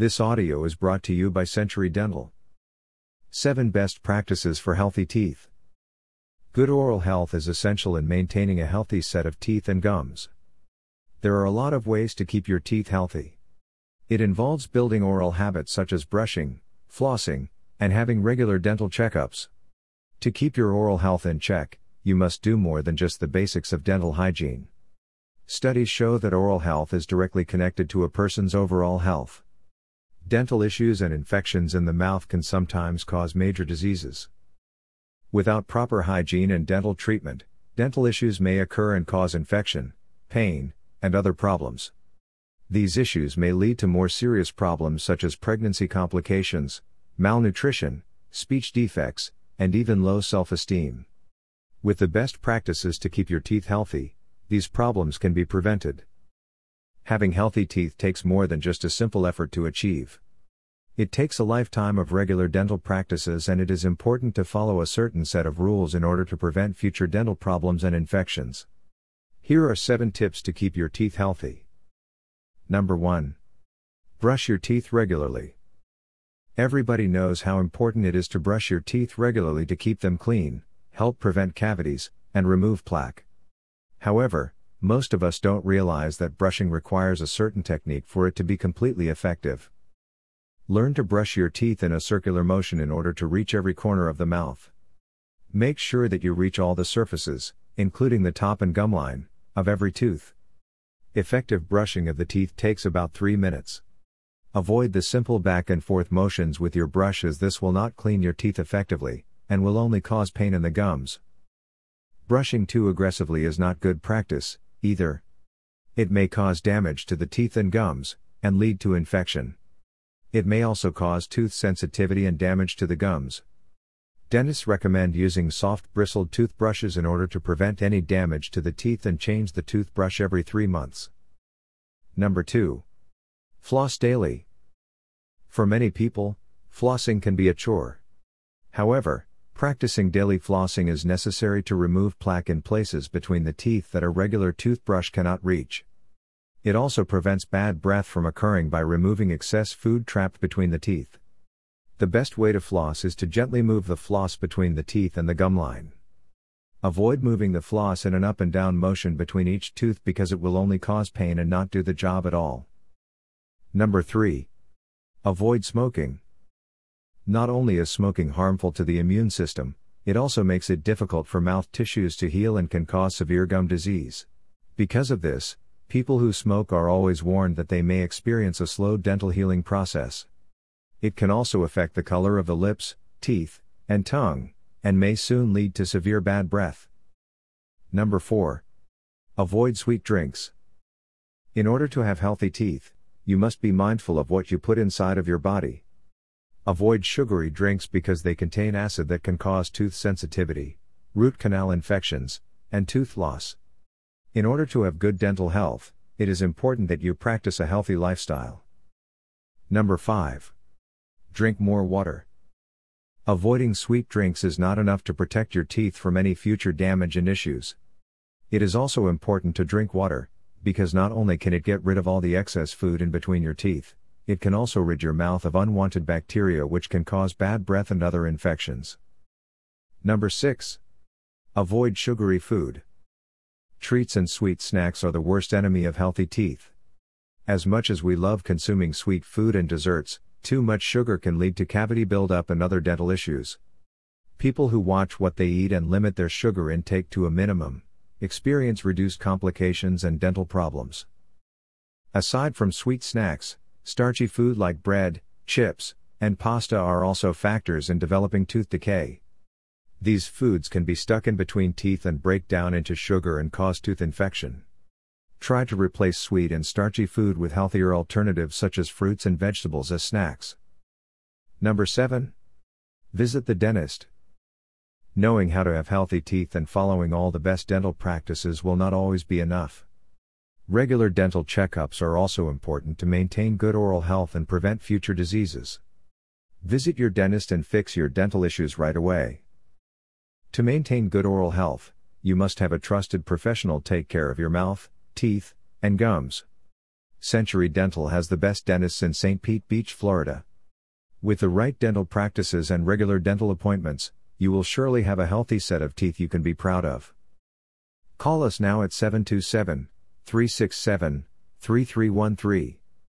This audio is brought to you by Century Dental. 7 Best Practices for Healthy Teeth. Good oral health is essential in maintaining a healthy set of teeth and gums. There are a lot of ways to keep your teeth healthy. It involves building oral habits such as brushing, flossing, and having regular dental checkups. To keep your oral health in check, you must do more than just the basics of dental hygiene. Studies show that oral health is directly connected to a person's overall health. Dental issues and infections in the mouth can sometimes cause major diseases. Without proper hygiene and dental treatment, dental issues may occur and cause infection, pain, and other problems. These issues may lead to more serious problems such as pregnancy complications, malnutrition, speech defects, and even low self esteem. With the best practices to keep your teeth healthy, these problems can be prevented. Having healthy teeth takes more than just a simple effort to achieve. It takes a lifetime of regular dental practices and it is important to follow a certain set of rules in order to prevent future dental problems and infections. Here are 7 tips to keep your teeth healthy. Number 1. Brush your teeth regularly. Everybody knows how important it is to brush your teeth regularly to keep them clean, help prevent cavities, and remove plaque. However, most of us don't realize that brushing requires a certain technique for it to be completely effective. Learn to brush your teeth in a circular motion in order to reach every corner of the mouth. Make sure that you reach all the surfaces, including the top and gum line, of every tooth. Effective brushing of the teeth takes about 3 minutes. Avoid the simple back and forth motions with your brush as this will not clean your teeth effectively, and will only cause pain in the gums. Brushing too aggressively is not good practice, either. It may cause damage to the teeth and gums, and lead to infection. It may also cause tooth sensitivity and damage to the gums. Dentists recommend using soft bristled toothbrushes in order to prevent any damage to the teeth and change the toothbrush every 3 months. Number 2. Floss daily. For many people, flossing can be a chore. However, practicing daily flossing is necessary to remove plaque in places between the teeth that a regular toothbrush cannot reach. It also prevents bad breath from occurring by removing excess food trapped between the teeth. The best way to floss is to gently move the floss between the teeth and the gum line. Avoid moving the floss in an up and down motion between each tooth because it will only cause pain and not do the job at all. Number 3. Avoid smoking. Not only is smoking harmful to the immune system, it also makes it difficult for mouth tissues to heal and can cause severe gum disease. Because of this, People who smoke are always warned that they may experience a slow dental healing process. It can also affect the color of the lips, teeth, and tongue, and may soon lead to severe bad breath. Number 4. Avoid sweet drinks. In order to have healthy teeth, you must be mindful of what you put inside of your body. Avoid sugary drinks because they contain acid that can cause tooth sensitivity, root canal infections, and tooth loss. In order to have good dental health, it is important that you practice a healthy lifestyle. Number 5. Drink more water. Avoiding sweet drinks is not enough to protect your teeth from any future damage and issues. It is also important to drink water, because not only can it get rid of all the excess food in between your teeth, it can also rid your mouth of unwanted bacteria which can cause bad breath and other infections. Number 6. Avoid sugary food. Treats and sweet snacks are the worst enemy of healthy teeth. As much as we love consuming sweet food and desserts, too much sugar can lead to cavity buildup and other dental issues. People who watch what they eat and limit their sugar intake to a minimum experience reduced complications and dental problems. Aside from sweet snacks, starchy food like bread, chips, and pasta are also factors in developing tooth decay. These foods can be stuck in between teeth and break down into sugar and cause tooth infection. Try to replace sweet and starchy food with healthier alternatives such as fruits and vegetables as snacks. Number 7. Visit the dentist. Knowing how to have healthy teeth and following all the best dental practices will not always be enough. Regular dental checkups are also important to maintain good oral health and prevent future diseases. Visit your dentist and fix your dental issues right away. To maintain good oral health, you must have a trusted professional take care of your mouth, teeth, and gums. Century Dental has the best dentists in St. Pete Beach, Florida. With the right dental practices and regular dental appointments, you will surely have a healthy set of teeth you can be proud of. Call us now at 727 367 3313